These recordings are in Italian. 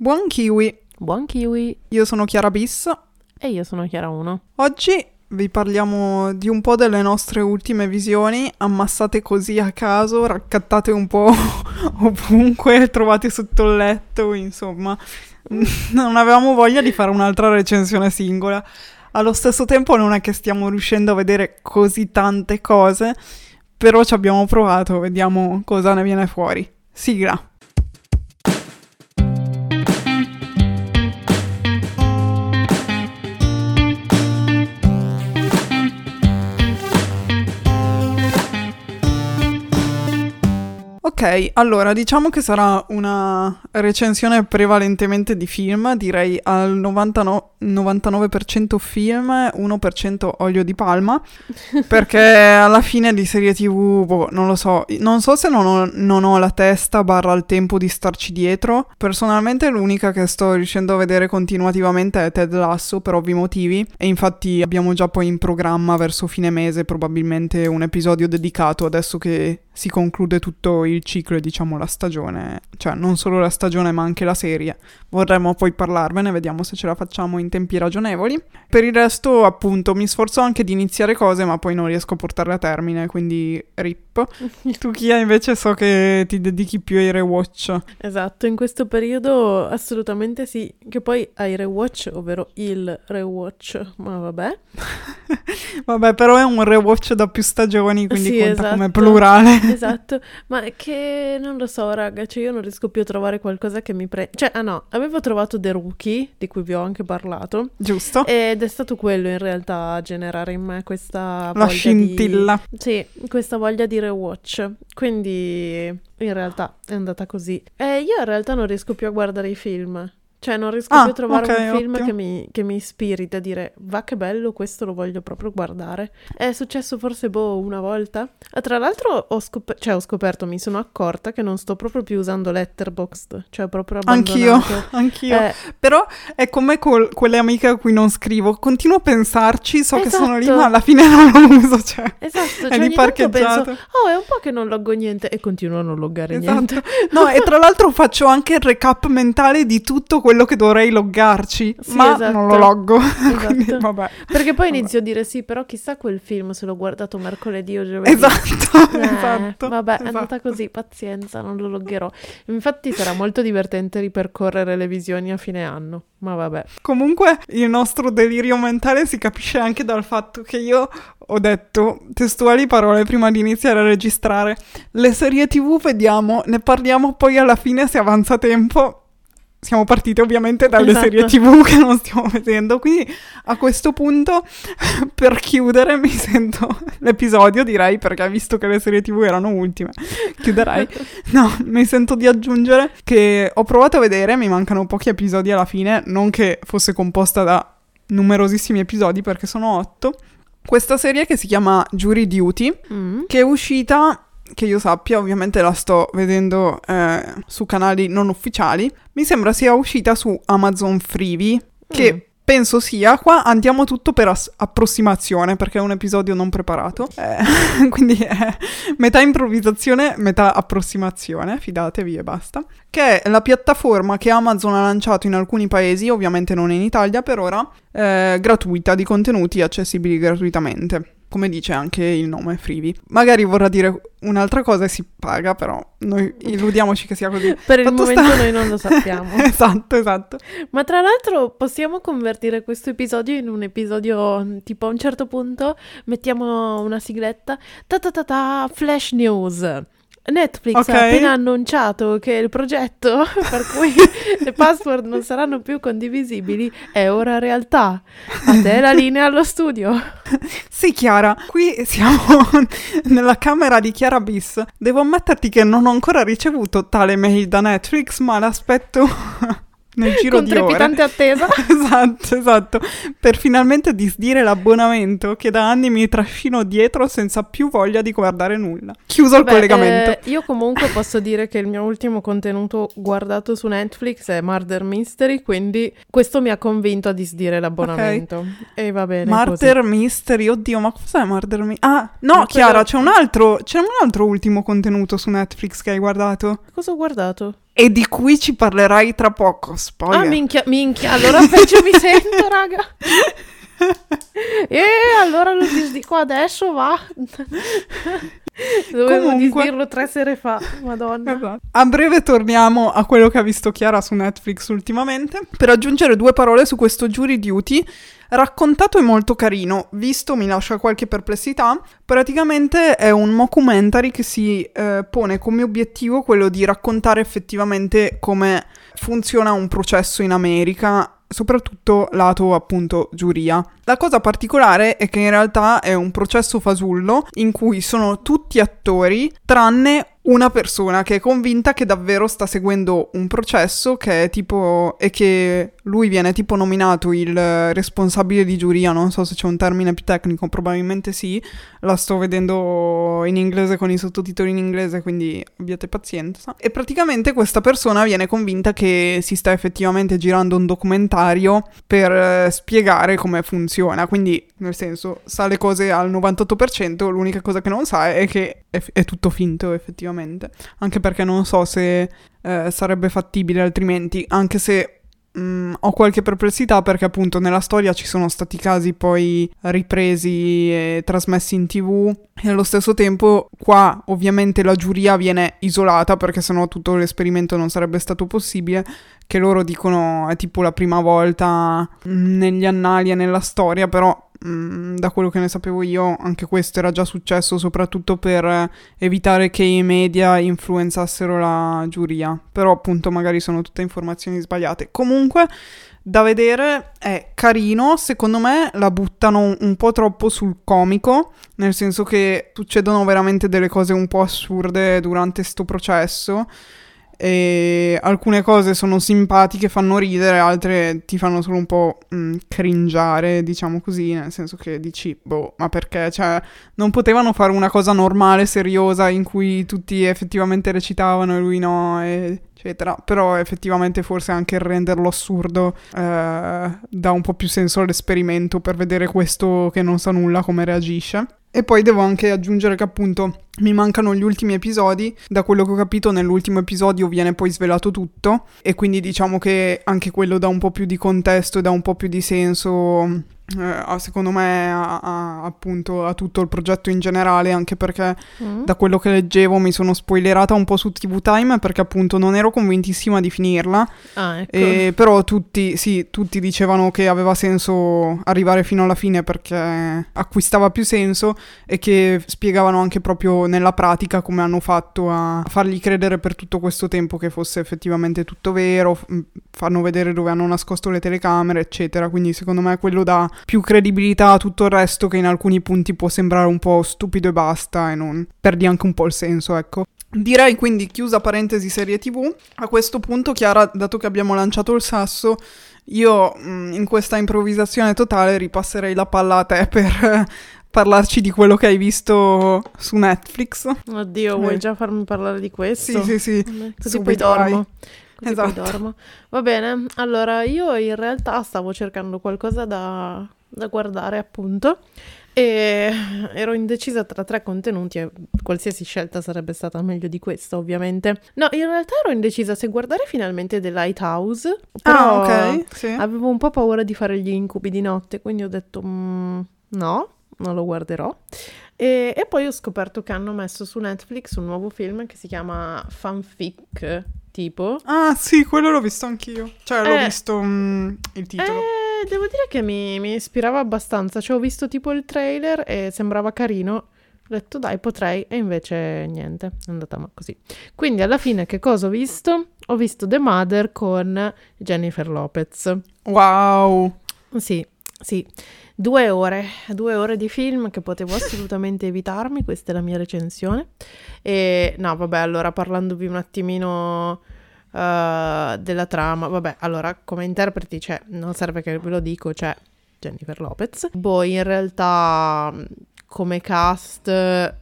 Buon kiwi, Buon kiwi! io sono Chiara Bis. E io sono Chiara 1. Oggi vi parliamo di un po' delle nostre ultime visioni, ammassate così a caso, raccattate un po' ovunque, trovate sotto il letto, insomma. Non avevamo voglia di fare un'altra recensione singola. Allo stesso tempo non è che stiamo riuscendo a vedere così tante cose, però ci abbiamo provato, vediamo cosa ne viene fuori. Sigla. Ok, allora diciamo che sarà una recensione prevalentemente di film, direi al 99, 99% film, 1% olio di palma, perché alla fine di serie tv, boh, non lo so, non so se non ho, non ho la testa barra il tempo di starci dietro, personalmente l'unica che sto riuscendo a vedere continuativamente è Ted Lasso per ovvi motivi e infatti abbiamo già poi in programma verso fine mese probabilmente un episodio dedicato adesso che si conclude tutto il ciclo e diciamo la stagione, cioè non solo la stagione ma anche la serie. Vorremmo poi parlarvene, vediamo se ce la facciamo in tempi ragionevoli. Per il resto, appunto, mi sforzo anche di iniziare cose ma poi non riesco a portarle a termine, quindi rip. tu Chia invece so che ti dedichi più ai rewatch. Esatto, in questo periodo assolutamente sì. Che poi hai rewatch, ovvero il rewatch, ma vabbè. Vabbè, però è un rewatch da più stagioni, quindi Sì, conta come esatto. plurale. Esatto, ma è che non lo so, raga, cioè io non riesco più a trovare qualcosa che mi prenda. Cioè, ah no, avevo trovato The Rookie, di cui vi ho anche parlato, Giusto? ed è stato quello in realtà a generare in me questa La scintilla. di... Sì, questa voglia di rewatch. Quindi in realtà è andata così. E io in realtà non riesco più a guardare i film. Cioè, non riesco Ah, più a trovare ok, un film che mi, che mi ispiri da dire, va che bello, questo lo voglio proprio guardare. È successo forse, boh, una volta. Ah, tra l'altro ho, scop- cioè, ho scoperto, mi sono accorta che non sto proprio più usando Letterboxd, cioè proprio Anch'io, abbandonato. anch'io. Eh, Però è come col- quelle amiche a cui non scrivo. Continuo a pensarci, so che sono lì, Esatto. ma alla fine non lo uso. Cioè. esatto, È cioè lì ogni tanto penso, parcheggiato. oh, è un po' che non loggo niente e continuo a non loggare niente. Esatto. No, e tra l'altro faccio anche il recap mentale di tutto quello che dovrei loggarci, Sì, ma esatto. non lo loggo. Esatto. vabbè. Perché poi Vabbè. inizio a dire sì, però chissà quel film se l'ho guardato mercoledì o giovedì. Esatto, Eh, esatto. Vabbè, è esatto. andata così, pazienza, non lo loggerò. Infatti sarà molto divertente ripercorrere le visioni a fine anno, ma vabbè. Comunque il nostro delirio mentale si capisce anche dal fatto che io ho detto testuali parole prima di iniziare a registrare. Le serie TV vediamo, ne parliamo poi alla fine se avanza tempo. Siamo partite ovviamente dalle Esatto. serie TV che non stiamo vedendo, quindi a questo punto per chiudere mi sento l'episodio direi perché visto che le serie TV erano ultime, chiuderei. No, mi sento di aggiungere che ho provato a vedere, mi mancano pochi episodi alla fine, non che fosse composta da numerosissimi episodi perché sono otto. Questa serie che si chiama Jury Duty, Mm. che è uscita, che io sappia, ovviamente la sto vedendo eh, su canali non ufficiali, mi sembra sia uscita su Amazon Freevee, che Mm. penso sia, qua andiamo tutto per as- approssimazione, perché è un episodio non preparato, Eh, quindi è metà improvvisazione, metà approssimazione, fidatevi e basta, che è la piattaforma che Amazon ha lanciato in alcuni paesi, ovviamente non in Italia per ora, eh, gratuita, di contenuti accessibili gratuitamente. Come dice anche il nome Freevee. Magari vorrà dire un'altra cosa e si paga, però noi illudiamoci che sia così. Per il Fatto momento sta- noi non lo sappiamo. esatto, esatto. Ma tra l'altro possiamo convertire questo episodio in un episodio mm, tipo a un certo punto mettiamo una sigletta ta ta ta ta flash news. Netflix Ok. ha appena annunciato che il progetto per cui le password non saranno più condivisibili è ora realtà. A te la linea allo studio. Sì, Chiara, qui siamo nella camera di Chiara Bis. Devo ammetterti che non ho ancora ricevuto tale mail da Netflix, ma l'aspetto nel giro Con di ore. trepidante attesa. Esatto, esatto, per finalmente disdire l'abbonamento che da anni mi trascino dietro senza più voglia di guardare nulla. Chiuso il Beh, collegamento. eh, io comunque posso dire che il mio ultimo contenuto guardato su Netflix è Murder Mystery, quindi questo mi ha convinto a disdire l'abbonamento. E va bene. Murder Mystery, oddio, ma cos'è Murder Mystery? Ah, no, Ma Chiara, quello- c'è un altro, c'è un altro ultimo contenuto su Netflix che hai guardato. così. Cosa ho guardato? E di cui ci parlerai tra poco. Spoiler. Ah, minchia, minchia, allora peggio mi sento, raga. E allora lo disdico adesso, va. Dovevo Comunque- disdirlo tre sere fa, madonna. Esatto. A breve torniamo a quello che ha visto Chiara su Netflix ultimamente per aggiungere due parole su questo Jury Duty. Raccontato e molto carino, visto mi lascia qualche perplessità. Praticamente è un mockumentary che si eh, pone come obiettivo quello di raccontare effettivamente come funziona un processo in America soprattutto lato appunto giuria. La cosa particolare è che in realtà è un processo fasullo in cui sono tutti attori tranne una persona che è convinta che davvero sta seguendo un processo che è tipo e che lui viene tipo nominato il responsabile di giuria, non so se c'è un termine più tecnico, probabilmente sì, la sto vedendo in inglese con i sottotitoli in inglese, quindi abbiate pazienza. E praticamente questa persona viene convinta che si sta effettivamente girando un documentario per eh, spiegare come funziona, quindi nel senso sa le cose al 98%, l'unica cosa che non sa è che è, è tutto finto effettivamente, anche perché non so se eh, sarebbe fattibile altrimenti, anche se Mm, ho qualche perplessità perché appunto nella storia ci sono stati casi poi ripresi e trasmessi in tv. E allo stesso tempo qua ovviamente la giuria viene isolata perché sennò tutto l'esperimento non sarebbe stato possibile che loro dicono è tipo la prima volta negli annali e nella storia però mm, da quello che ne sapevo io anche questo era già successo soprattutto per eh, evitare che i media influenzassero la giuria. Però appunto magari sono tutte informazioni sbagliate. Comunque da vedere è carino, secondo me la buttano un, po' troppo sul comico, nel senso che succedono veramente delle cose un po' assurde durante sto processo e alcune cose sono simpatiche, fanno ridere, altre ti fanno solo un po' mh, cringiare, diciamo così, nel senso che dici, boh, ma perché? Cioè, non potevano fare una cosa normale, seriosa, in cui tutti effettivamente recitavano e lui no, e eccetera. Però effettivamente forse anche il renderlo assurdo eh, dà un po' più senso all'esperimento per vedere questo che non sa nulla come reagisce. E poi devo anche aggiungere che appunto mi mancano gli ultimi episodi, da quello che ho capito nell'ultimo episodio viene poi svelato tutto e quindi diciamo che anche quello dà un po' più di contesto e dà un po' più di senso eh, secondo me a, a, appunto a tutto il progetto in generale anche perché Mm. da quello che leggevo mi sono spoilerata un po' su TV Time perché appunto non ero convintissima di finirla Ah, ecco. e però tutti, sì, tutti dicevano che aveva senso arrivare fino alla fine perché acquistava più senso e che spiegavano anche proprio nella pratica come hanno fatto a fargli credere per tutto questo tempo che fosse effettivamente tutto vero, f- fanno vedere dove hanno nascosto le telecamere, eccetera. Quindi secondo me quello dà più credibilità a tutto il resto che in alcuni punti può sembrare un po' stupido e basta e non perdi anche un po' il senso, ecco. Direi quindi chiusa parentesi serie TV. A questo punto, Chiara, dato che abbiamo lanciato il sasso, io mh, in questa improvvisazione totale ripasserei la palla a te per parlarci di quello che hai visto su Netflix. Oddio, vuoi Eh. già farmi parlare di questo? Sì, sì, sì. Così poi Subito, dormo. vai. Così Esatto. poi dormo. Va bene, allora io in realtà stavo cercando qualcosa da, da guardare appunto e ero indecisa tra tre contenuti e qualsiasi scelta sarebbe stata meglio di questa ovviamente. No, in realtà ero indecisa se guardare finalmente The Lighthouse, Ah, ok. Sì. avevo un po' paura di fare gli incubi di notte, quindi ho detto "Mm, no, non lo guarderò. E, e poi ho scoperto che hanno messo su Netflix un nuovo film che si chiama Fanfic, tipo. Ah, sì, quello l'ho visto anch'io. Cioè, l'ho Eh. visto mh, il titolo. Eh, devo dire che mi, mi ispirava abbastanza. Cioè, ho visto tipo il trailer e sembrava carino. Ho detto dai, potrei, e invece niente, è andata ma così. Quindi alla fine che cosa ho visto? Ho visto The Mother con Jennifer Lopez. Wow. Sì, sì, due ore, due ore di film che potevo assolutamente evitarmi, questa è la mia recensione. E no, vabbè, allora parlandovi un attimino eh, della trama, vabbè, allora come interpreti c'è, non serve che ve lo dico, c'è Jennifer Lopez. Poi in realtà come cast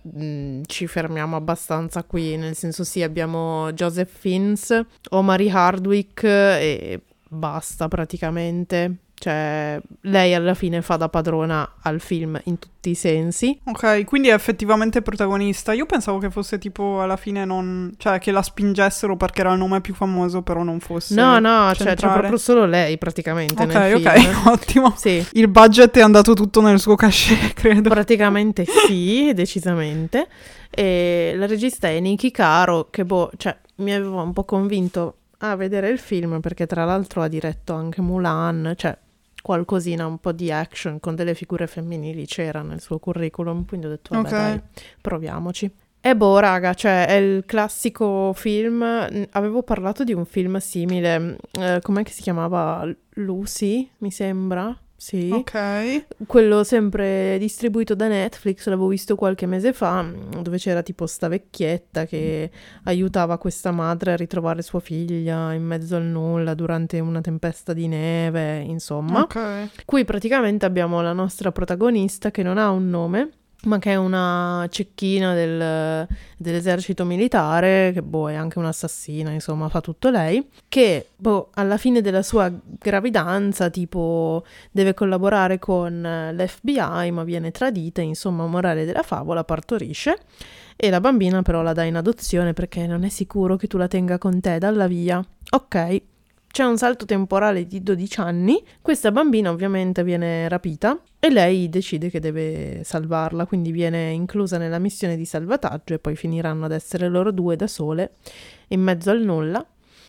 mh, ci fermiamo abbastanza qui, nel senso sì, abbiamo Joseph Fiennes, Omari Hardwick e basta praticamente. Cioè, lei alla fine fa da padrona al film in tutti i sensi. Ok, quindi è effettivamente protagonista. Io pensavo che fosse tipo alla fine non... cioè che la spingessero perché era il nome più famoso, però non fosse No, no, cioè c'è proprio solo lei praticamente Ok, nel ok, film. ottimo. Sì, Il budget è andato tutto nel suo cachet, credo. praticamente sì, decisamente. E la regista è Niki Caro, che boh, cioè, mi aveva un po' convinto a vedere il film, perché tra l'altro ha diretto anche Mulan, cioè qualcosina, un po' di action con delle figure femminili c'era nel suo curriculum, quindi ho detto vabbè Ok. dai, proviamoci. E boh, raga, cioè è il classico film. Avevo parlato di un film simile. mm, eh, com'è che si chiamava? Lucy, mi sembra. Sì. Ok. Quello sempre distribuito da Netflix, l'avevo visto qualche mese fa, mm, dove c'era tipo sta vecchietta che aiutava questa madre a ritrovare sua figlia in mezzo al nulla durante una tempesta di neve, insomma. Ok. Qui praticamente abbiamo la nostra protagonista che non ha un nome, ma che è una cecchina del- dell'esercito militare, che boh, è anche un'assassina, insomma, fa tutto lei, che boh, alla fine della sua gravidanza, tipo, deve collaborare con l'FBI, ma viene tradita, insomma, morale della favola, partorisce. E la bambina però la dà in adozione perché non è sicuro che tu la tenga con te dalla via. Ok, c'è un salto temporale di 12 anni, questa bambina ovviamente viene rapita e lei decide che deve salvarla, quindi viene inclusa nella missione di salvataggio e poi finiranno ad essere loro due da sole in mezzo al nulla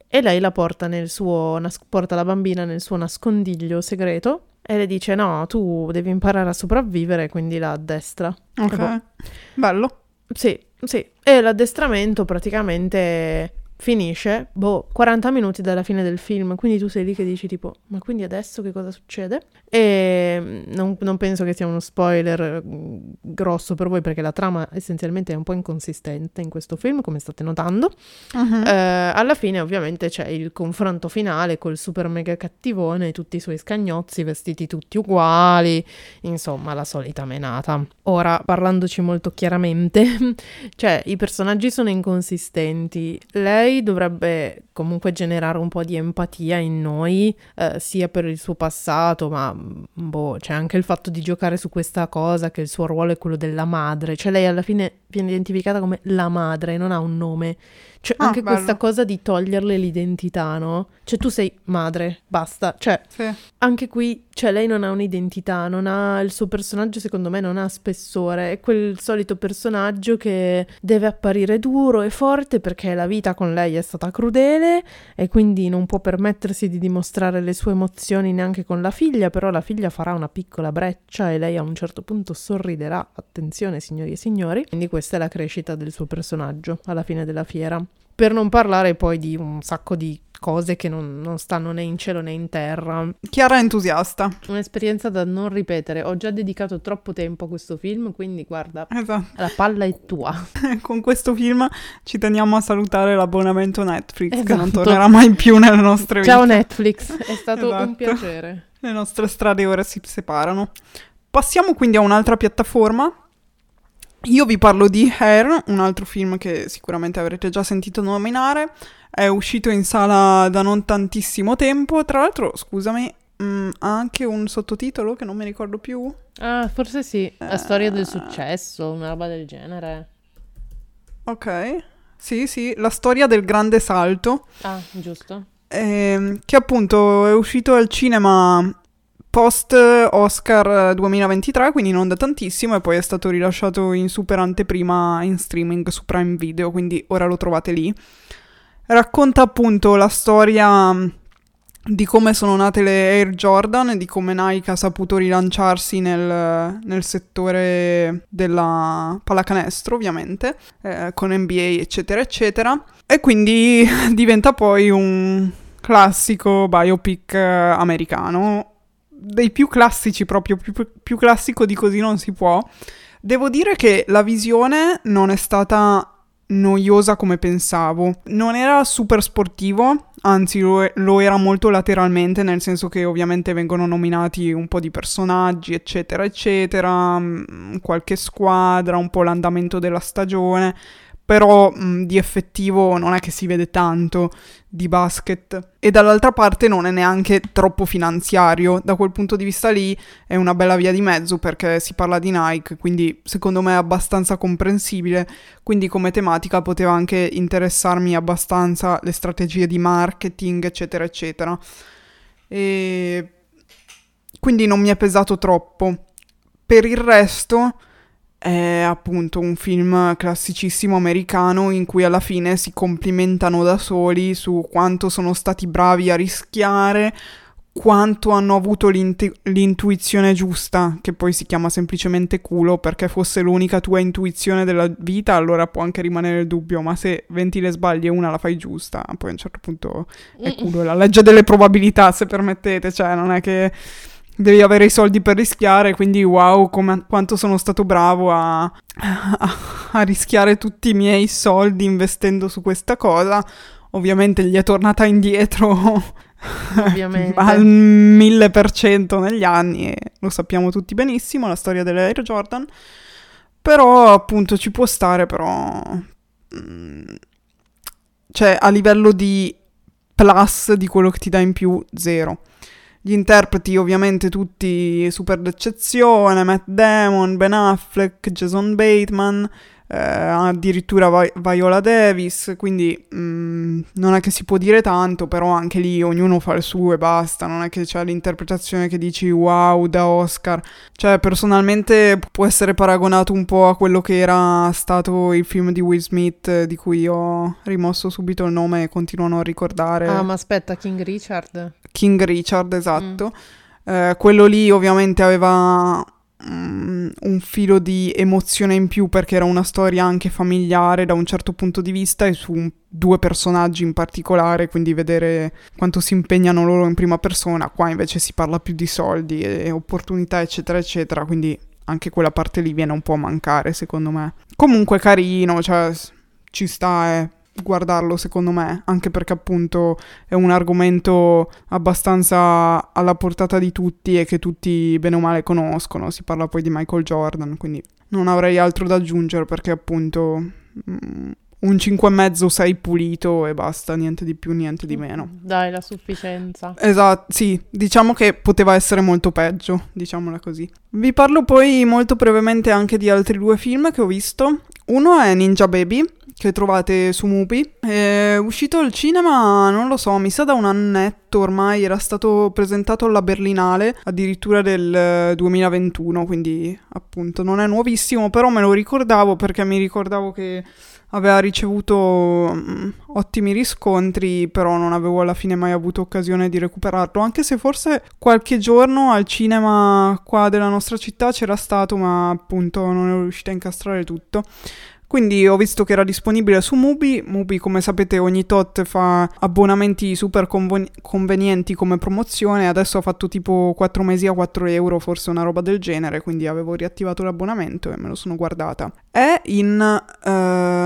e lei la porta nel suo porta la bambina nel suo nascondiglio segreto e le dice no, tu devi imparare a sopravvivere, quindi la addestra. Ok. boh. Bello. Sì, sì. E l'addestramento praticamente finisce, boh, 40 minuti dalla fine del film, quindi tu sei lì che dici tipo, ma quindi adesso che cosa succede? E mm, non, non penso che sia uno spoiler mm, grosso per voi perché la trama essenzialmente è un po' inconsistente in questo film, come state notando. Mhm. Eh, alla fine ovviamente c'è il confronto finale col super mega cattivone e tutti i suoi scagnozzi vestiti tutti uguali, insomma la solita menata. Ora, parlandoci molto chiaramente, cioè i personaggi sono inconsistenti, lei dovrebbe comunque generare un po' di empatia in noi, eh, sia per il suo passato, ma mm, boh, c'è anche il fatto di giocare su questa cosa che il suo ruolo è quello della madre, cioè lei alla fine viene identificata come la madre, non ha un nome. Cioè, Ah, anche bello. questa cosa di toglierle l'identità, no? Cioè, tu sei madre, basta. Cioè, Sì. anche qui, cioè, lei non ha un'identità, non ha il suo personaggio, secondo me, non ha spessore. È quel solito personaggio che deve apparire duro e forte perché la vita con lei è stata crudele e quindi non può permettersi di dimostrare le sue emozioni neanche con la figlia, però la figlia farà una piccola breccia e lei a un certo punto sorriderà. Attenzione, signori e signori. Quindi questa è la crescita del suo personaggio alla fine della fiera. Per non parlare poi di un sacco di cose che non, non stanno né in cielo né in terra. Chiara è entusiasta. Un'esperienza da non ripetere. Ho già dedicato troppo tempo a questo film, quindi guarda, Esatto. la palla è tua. Con questo film ci teniamo a salutare l'abbonamento Netflix che non Esatto. tornerà mai più nelle nostre vite. Ciao Netflix, è stato Esatto. un piacere. Le nostre strade ora si separano. Passiamo quindi a un'altra piattaforma. Io vi parlo di Hair, un altro film che sicuramente avrete già sentito nominare. È uscito in sala da non tantissimo tempo. Tra l'altro, scusami, mm, ha anche un sottotitolo che non mi ricordo più. Ah, forse sì. La storia del successo, una roba del genere. Ok. Sì, sì, la storia del grande salto. Ah, giusto. ehm, che appunto è uscito al cinema post Oscar 2023, quindi non da tantissimo, e poi è stato rilasciato in super anteprima in streaming su Prime Video, quindi ora lo trovate lì. Racconta appunto la storia mh, di come sono nate le Air Jordan e di come Nike ha saputo rilanciarsi nel, nel settore della pallacanestro, ovviamente, eh, con NBA, eccetera, eccetera. E quindi diventa poi un classico biopic eh, americano, dei più classici proprio, più, più classico di così non si può. Devo dire che la visione non è stata noiosa come pensavo. Non era super sportivo, anzi lo, lo era molto lateralmente, nel senso che ovviamente vengono nominati un po' di personaggi, eccetera, eccetera, mm, qualche squadra, un po' l'andamento della stagione. Però mh, di effettivo non è che si vede tanto di basket e dall'altra parte non è neanche troppo finanziario, da quel punto di vista lì è una bella via di mezzo perché si parla di Nike, quindi secondo me è abbastanza comprensibile, quindi come tematica poteva anche interessarmi abbastanza le strategie di marketing eccetera eccetera. E quindi non mi è pesato troppo. Per il resto è appunto un film classicissimo americano in cui alla fine si complimentano da soli su quanto sono stati bravi a rischiare, quanto hanno avuto l'intu- l'intuizione giusta, che poi si chiama semplicemente culo, perché fosse l'unica tua intuizione della vita, allora può anche rimanere il dubbio, ma se 20 le sbagli e una la fai giusta, poi a un certo punto è culo, è la legge delle probabilità, se permettete, cioè non è che devi avere i soldi per rischiare, quindi wow, come, quanto sono stato bravo a, a, a rischiare tutti i miei soldi investendo su questa cosa. Ovviamente gli è tornata indietro al mille per cento negli anni e lo sappiamo tutti benissimo, la storia dell'Air Jordan. Però appunto ci può stare, però... Mm, cioè a livello di plus di quello che ti dà in più, zero. Gli interpreti ovviamente tutti super d'eccezione, Matt Damon, Ben Affleck, Jason Bateman, eh, addirittura Vi- Viola Davis, quindi mh, mm, non è che si può dire tanto, però anche lì ognuno fa il suo e basta, non è che c'è l'interpretazione che dici wow da Oscar, cioè personalmente può essere paragonato un po' a quello che era stato il film di Will Smith di cui ho rimosso subito il nome e continuo a non ricordare. Ah ma aspetta, King Richard? King Richard, esatto. Mm. Eh, quello lì ovviamente aveva um, un filo di emozione in più perché era una storia anche familiare da un certo punto di vista e su un, due personaggi in particolare, quindi vedere quanto si impegnano loro in prima persona. Qua invece si parla più di soldi e opportunità, eccetera, eccetera, quindi anche quella parte lì viene un po' a mancare, secondo me. Comunque carino, cioè ci sta, eh guardarlo secondo me, anche perché appunto è un argomento abbastanza alla portata di tutti e che tutti bene o male conoscono, si parla poi di Michael Jordan, quindi non avrei altro da aggiungere perché appunto mm, un 5,5 6 pulito e basta, niente di più, niente di meno. Dai, la sufficienza. Esatto, sì, diciamo che poteva essere molto peggio, diciamola così. Vi parlo poi molto brevemente anche di altri due film che ho visto. Uno è Ninja Baby, che trovate su Mupi. È uscito al cinema, non lo so, mi sa da un annetto ormai, era stato presentato alla Berlinale addirittura del 2021, quindi appunto non è nuovissimo, però me lo ricordavo perché mi ricordavo che aveva ricevuto um, ottimi riscontri, però non avevo alla fine mai avuto occasione di recuperarlo, anche se forse qualche giorno al cinema qua della nostra città c'era stato, ma appunto non ero riuscita a incastrare tutto. Quindi ho visto che era disponibile su Mubi. Mubi, come sapete, ogni tot fa abbonamenti super conven- convenienti come promozione. Adesso ha fatto tipo 4 mesi a 4 euro, forse una roba del genere. Quindi avevo riattivato l'abbonamento e me lo sono guardata. È in uh,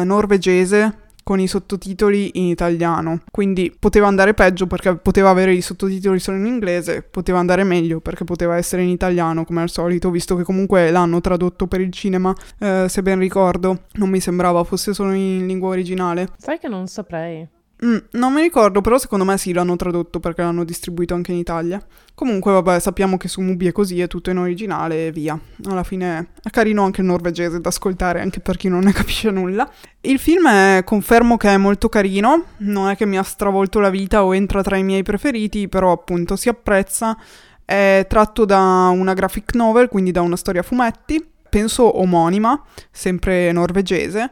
norvegese con i sottotitoli in italiano. Quindi poteva andare peggio perché poteva avere i sottotitoli solo in inglese, poteva andare meglio perché poteva essere in italiano come al solito, visto che comunque l'hanno tradotto per il cinema, eh, se ben ricordo. Non mi sembrava fosse solo in lingua originale. Sai che non saprei. Mm, non mi ricordo, però secondo me sì, l'hanno tradotto perché l'hanno distribuito anche in Italia. Comunque, vabbè, sappiamo che su Mubi è così, è tutto in originale e via. Alla fine è carino anche il norvegese da ascoltare, anche per chi non ne capisce nulla. Il film è, confermo che è molto carino, non è che mi ha stravolto la vita o entra tra i miei preferiti, però appunto si apprezza. È tratto da una graphic novel, quindi da una storia a fumetti, penso omonima, sempre norvegese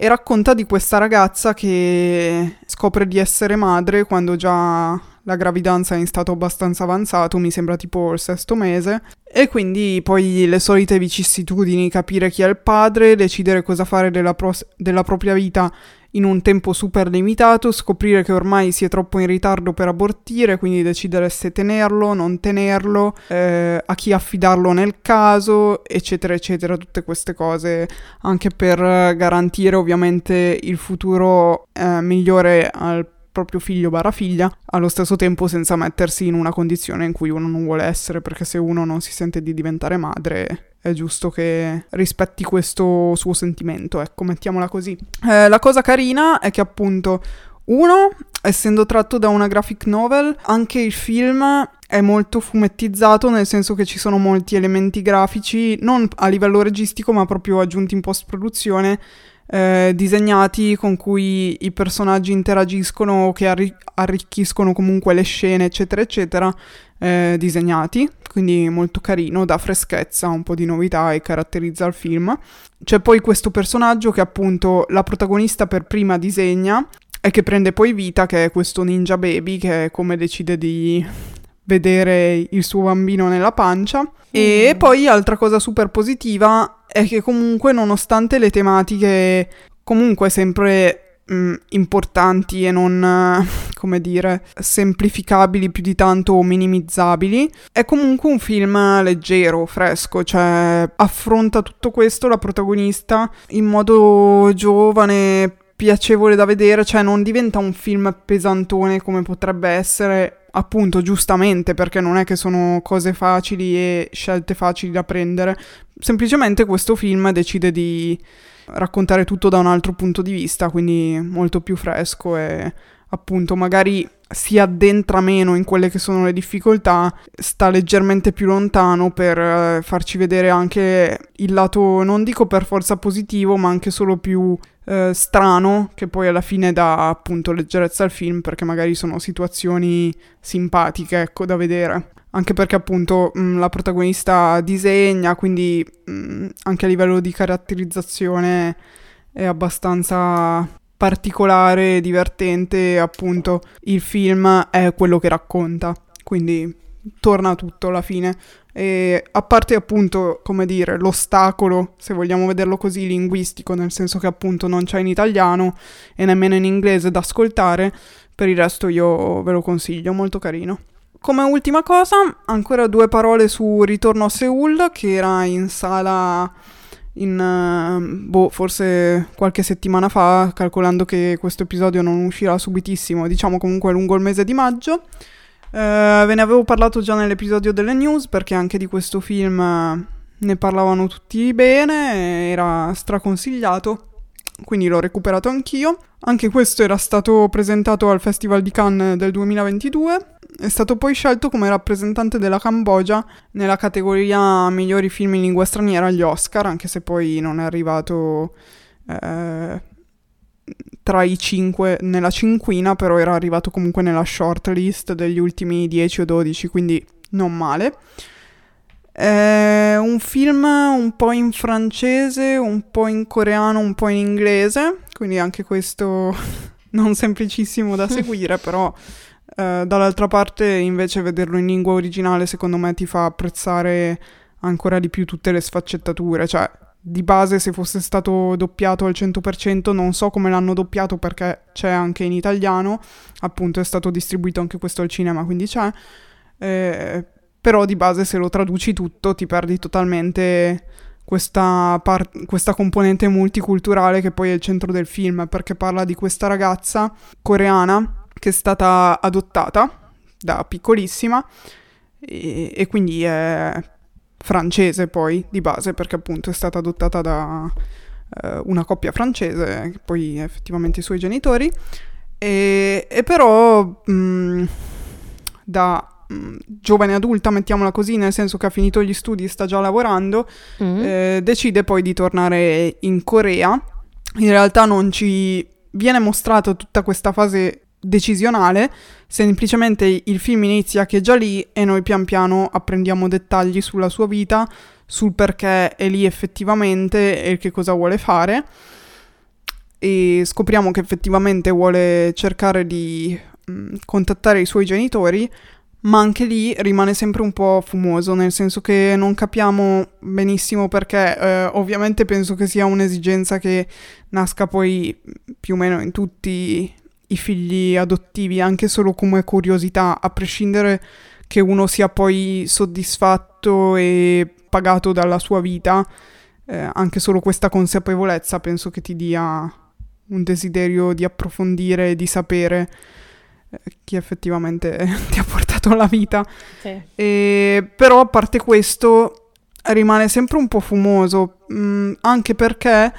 e racconta di questa ragazza che scopre di essere madre quando già la gravidanza è in stato abbastanza avanzato, mi sembra tipo il sesto mese, e quindi poi le solite vicissitudini, capire chi è il padre, decidere cosa fare della, pro- della propria vita in un tempo super limitato, scoprire che ormai si è troppo in ritardo per abortire, quindi decidere se tenerlo, non tenerlo, eh, a chi affidarlo nel caso, eccetera, eccetera, tutte queste cose, anche per garantire ovviamente il futuro eh, migliore al proprio figlio barra figlia, allo stesso tempo senza mettersi in una condizione in cui uno non vuole essere, perché se uno non si sente di diventare madre è giusto che rispetti questo suo sentimento, ecco, mettiamola così. Eh, la cosa carina è che appunto uno, essendo tratto da una graphic novel, anche il film è molto fumettizzato, nel senso che ci sono molti elementi grafici, non a livello registico, ma proprio aggiunti in post-produzione, eh, disegnati con cui i personaggi interagiscono, che arri- arricchiscono comunque le scene, eccetera, eccetera, eh, disegnati, quindi molto carino, dà freschezza, un po' di novità e caratterizza il film. C'è poi questo personaggio che appunto la protagonista per prima disegna e che prende poi vita, che è questo ninja baby, che è come decide di vedere il suo bambino nella pancia. Mm. E poi altra cosa super positiva è che comunque nonostante le tematiche comunque sempre mh, mm, importanti e non, come dire, semplificabili più di tanto o minimizzabili, è comunque un film leggero, fresco, cioè affronta tutto questo la protagonista in modo giovane, piacevole da vedere, cioè non diventa un film pesantone come potrebbe essere appunto giustamente perché non è che sono cose facili e scelte facili da prendere, semplicemente questo film decide di raccontare tutto da un altro punto di vista, quindi molto più fresco e appunto magari si addentra meno in quelle che sono le difficoltà, sta leggermente più lontano per eh, farci vedere anche il lato, non dico per forza positivo, ma anche solo più eh, strano, che poi alla fine dà appunto leggerezza al film, perché magari sono situazioni simpatiche, ecco, da vedere. Anche perché appunto mh, mm, la protagonista disegna, quindi mh, mm, anche a livello di caratterizzazione è abbastanza particolare, divertente, appunto il film è quello che racconta, quindi torna tutto alla fine. E a parte appunto, come dire, l'ostacolo, se vogliamo vederlo così, linguistico, nel senso che appunto non c'è in italiano e nemmeno in inglese da ascoltare, per il resto io ve lo consiglio, molto carino. Come ultima cosa, ancora due parole su Ritorno a Seoul, che era in sala in, uh, boh, forse qualche settimana fa, calcolando che questo episodio non uscirà subitissimo, diciamo comunque lungo il mese di maggio. Uh, ve ne avevo parlato già nell'episodio delle news perché anche di questo film uh, ne parlavano tutti bene, era straconsigliato, quindi l'ho recuperato anch'io. Anche questo era stato presentato al Festival di Cannes del 2022 è stato poi scelto come rappresentante della Cambogia nella categoria migliori film in lingua straniera agli Oscar, anche se poi non è arrivato eh, tra i cinque nella cinquina, però era arrivato comunque nella shortlist degli ultimi 10 o 12, quindi non male. È un film un po' in francese, un po' in coreano, un po' in inglese, quindi anche questo non semplicissimo da seguire, però eh, dall'altra parte invece vederlo in lingua originale secondo me ti fa apprezzare ancora di più tutte le sfaccettature, cioè di base se fosse stato doppiato al 100% non so come l'hanno doppiato perché c'è anche in italiano, appunto è stato distribuito anche questo al cinema quindi c'è, eh, però di base se lo traduci tutto ti perdi totalmente questa, par- questa componente multiculturale che poi è il centro del film perché parla di questa ragazza coreana che è stata adottata da piccolissima e, e quindi è francese poi di base perché appunto è stata adottata da eh, una coppia francese, poi effettivamente i suoi genitori, e, e però mh, da mh, giovane adulta, mettiamola così, nel senso che ha finito gli studi e sta già lavorando, mm. eh, decide poi di tornare in Corea. In realtà non ci viene mostrata tutta questa fase decisionale, semplicemente il film inizia che è già lì e noi pian piano apprendiamo dettagli sulla sua vita, sul perché è lì effettivamente e che cosa vuole fare. E scopriamo che effettivamente vuole cercare di mh, mm, contattare i suoi genitori, ma anche lì rimane sempre un po' fumoso, nel senso che non capiamo benissimo perché, eh, ovviamente penso che sia un'esigenza che nasca poi più o meno in tutti i figli adottivi anche solo come curiosità, a prescindere che uno sia poi soddisfatto e pagato dalla sua vita, eh, anche solo questa consapevolezza penso che ti dia un desiderio di approfondire e di sapere eh, chi effettivamente ti ha portato alla vita. Sì. E, però a parte questo rimane sempre un po' fumoso, mh, anche perché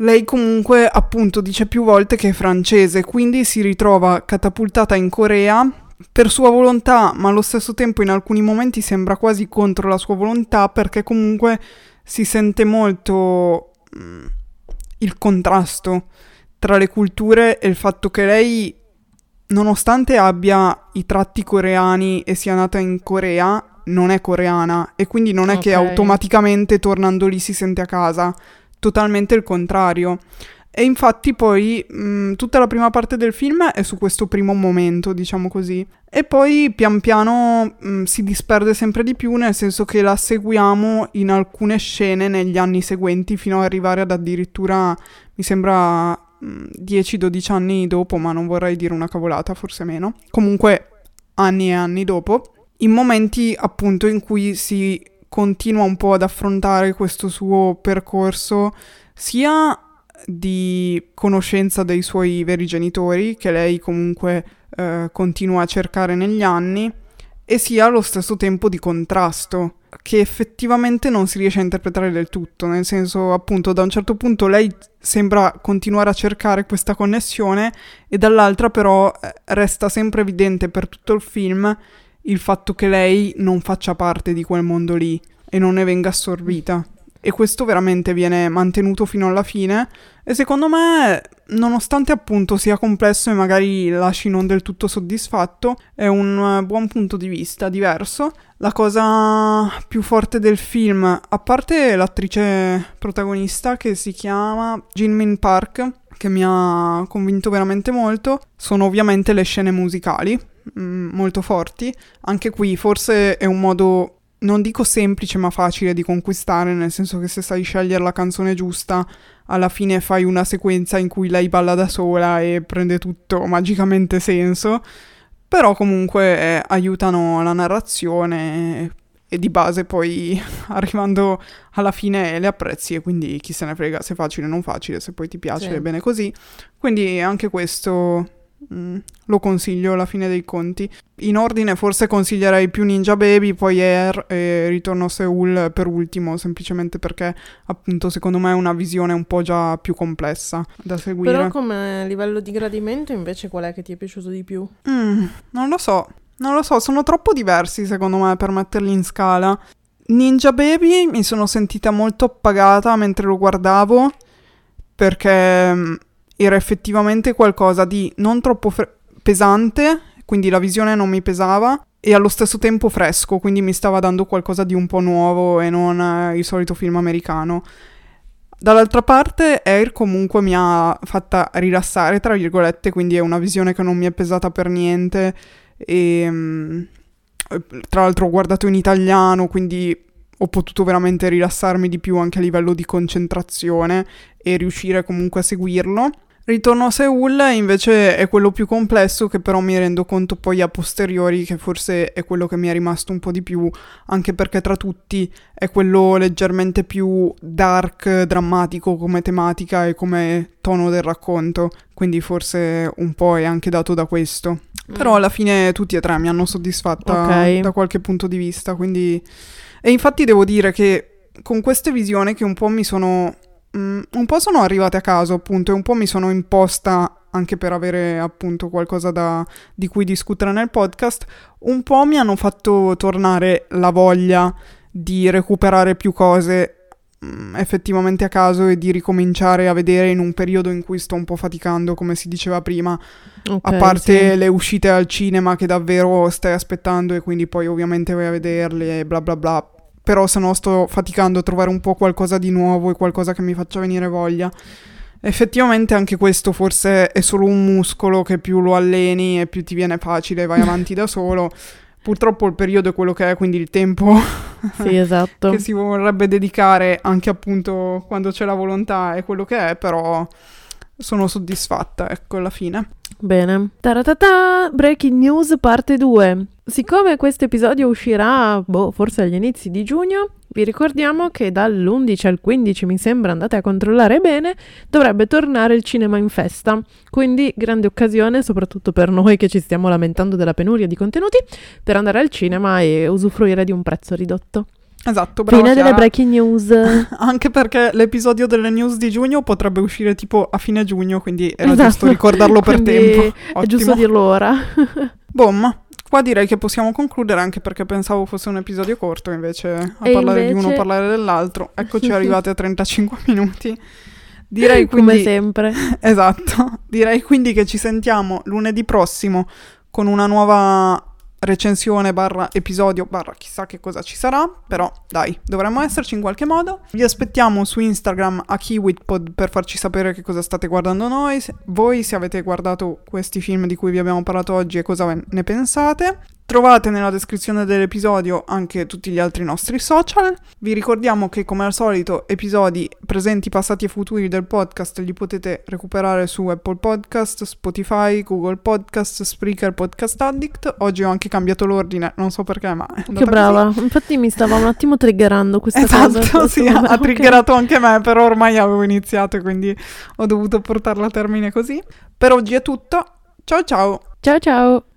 lei comunque appunto dice più volte che è francese, quindi si ritrova catapultata in Corea per sua volontà, ma allo stesso tempo in alcuni momenti sembra quasi contro la sua volontà perché comunque si sente molto mh, il contrasto tra le culture e il fatto che lei, nonostante abbia i tratti coreani e sia nata in Corea, non è coreana e quindi non è Ok. che automaticamente tornando lì si sente a casa, totalmente il contrario. E infatti poi mh, tutta la prima parte del film è su questo primo momento, diciamo così. E poi pian piano mh, si disperde sempre di più, nel senso che la seguiamo in alcune scene negli anni seguenti, fino ad arrivare ad addirittura, mi sembra, mh, 10-12 anni dopo, ma non vorrei dire una cavolata, forse meno. Comunque anni e anni dopo, in momenti appunto in cui si continua un po' ad affrontare questo suo percorso, sia di conoscenza dei suoi veri genitori, che lei comunque eh, continua a cercare negli anni, e sia allo stesso tempo di contrasto, che effettivamente non si riesce a interpretare del tutto, nel senso appunto da un certo punto lei sembra continuare a cercare questa connessione e dall'altra però eh, resta sempre evidente per tutto il film il fatto che lei non faccia parte di quel mondo lì e non ne venga assorbita. E questo veramente viene mantenuto fino alla fine e secondo me, nonostante appunto sia complesso e magari lasci non del tutto soddisfatto, è un eh, buon punto di vista diverso. La cosa più forte del film, a parte l'attrice protagonista che si chiama Jin Min Park, che mi ha convinto veramente molto, sono ovviamente le scene musicali, mm, molto forti. Anche qui forse è un modo non dico semplice ma facile di conquistare, nel senso che se sai scegliere la canzone giusta, alla fine fai una sequenza in cui lei balla da sola e prende tutto magicamente senso. Però comunque eh, aiutano la narrazione e, di base poi arrivando alla fine le apprezzi e quindi chi se ne frega se è facile o non facile, se poi ti piace Sì. bene così. Quindi anche questo mm, lo consiglio alla fine dei conti. In ordine forse consiglierei più Ninja Baby, poi Air e Ritorno a Seoul per ultimo, semplicemente perché appunto secondo me è una visione un po' già più complessa da seguire. Però come livello di gradimento invece qual è che ti è piaciuto di più? Mm, non lo so, non lo so, sono troppo diversi secondo me per metterli in scala. Ninja Baby mi sono sentita molto appagata mentre lo guardavo perché mm, era effettivamente qualcosa di non troppo fre- pesante, quindi la visione non mi pesava e allo stesso tempo fresco, quindi mi stava dando qualcosa di un po' nuovo e non eh, il solito film americano. Dall'altra parte, Air comunque mi ha fatta rilassare, tra virgolette, quindi è una visione che non mi è pesata per niente. E mm, tra l'altro ho guardato in italiano, quindi ho potuto veramente rilassarmi di più anche a livello di concentrazione e riuscire comunque a seguirlo. Ritorno a Seoul invece è quello più complesso che però mi rendo conto poi a posteriori che forse è quello che mi è rimasto un po' di più, anche perché tra tutti è quello leggermente più dark, drammatico come tematica e come tono del racconto, quindi forse un po' è anche dato da questo. Però alla fine tutti e tre mi hanno soddisfatta Ok. da qualche punto di vista, quindi... E infatti devo dire che con queste visioni che un po' mi sono... mm, un po' sono arrivate a caso, appunto, e un po' mi sono imposta anche per avere appunto qualcosa da, di cui discutere nel podcast, un po' mi hanno fatto tornare la voglia di recuperare più cose mm, effettivamente a caso e di ricominciare a vedere in un periodo in cui sto un po' faticando, come si diceva prima, Ok, a parte sì. le uscite al cinema che davvero stai aspettando e quindi poi ovviamente vai a vederle e bla bla bla. Però se no sto faticando a trovare un po' qualcosa di nuovo e qualcosa che mi faccia venire voglia. Effettivamente anche questo forse è solo un muscolo che più lo alleni e più ti viene facile, vai avanti da solo. Purtroppo il periodo è quello che è, quindi il tempo Sì, esatto. che si vorrebbe dedicare anche appunto quando c'è la volontà è quello che è, però sono soddisfatta, ecco, alla fine. Bene. Taratata, breaking news parte 2. Siccome questo episodio uscirà, boh, forse agli inizi di giugno, vi ricordiamo che dall'11 al 15, mi sembra, andate a controllare bene, dovrebbe tornare il cinema in festa. Quindi grande occasione, soprattutto per noi che ci stiamo lamentando della penuria di contenuti, per andare al cinema e usufruire di un prezzo ridotto. Esatto, brava Fine Chiara. delle breaking news. Anche perché l'episodio delle news di giugno potrebbe uscire tipo a fine giugno, quindi era Esatto. giusto ricordarlo per tempo. È giusto Ottimo. dirlo ora. Boom. Qua direi che possiamo concludere anche perché pensavo fosse un episodio corto, invece a E parlare di uno, invece- parlare dell'altro. Eccoci arrivati a 35 minuti. Direi Come quindi sempre. Esatto. Direi quindi che ci sentiamo lunedì prossimo con una nuova recensione barra episodio barra chissà che cosa ci sarà, però dai, dovremmo esserci in qualche modo. Vi aspettiamo su Instagram a KiwitPod per farci sapere che cosa state guardando noi, voi se avete guardato questi film di cui vi abbiamo parlato oggi e cosa ne pensate. Trovate nella descrizione dell'episodio anche tutti gli altri nostri social. Vi ricordiamo che come al solito episodi presenti, passati e futuri del podcast li potete recuperare su Apple Podcast, Spotify, Google Podcast, Spreaker, Podcast Addict. Oggi ho anche cambiato l'ordine, non so perché, ma Che brava. Infatti mi stava un attimo triggerando così. questa cosa. Esatto, Questo- sì, ha ok. triggerato anche me, però ormai avevo iniziato quindi ho dovuto portarla a termine così. Per oggi è tutto. Ciao ciao! Ciao ciao.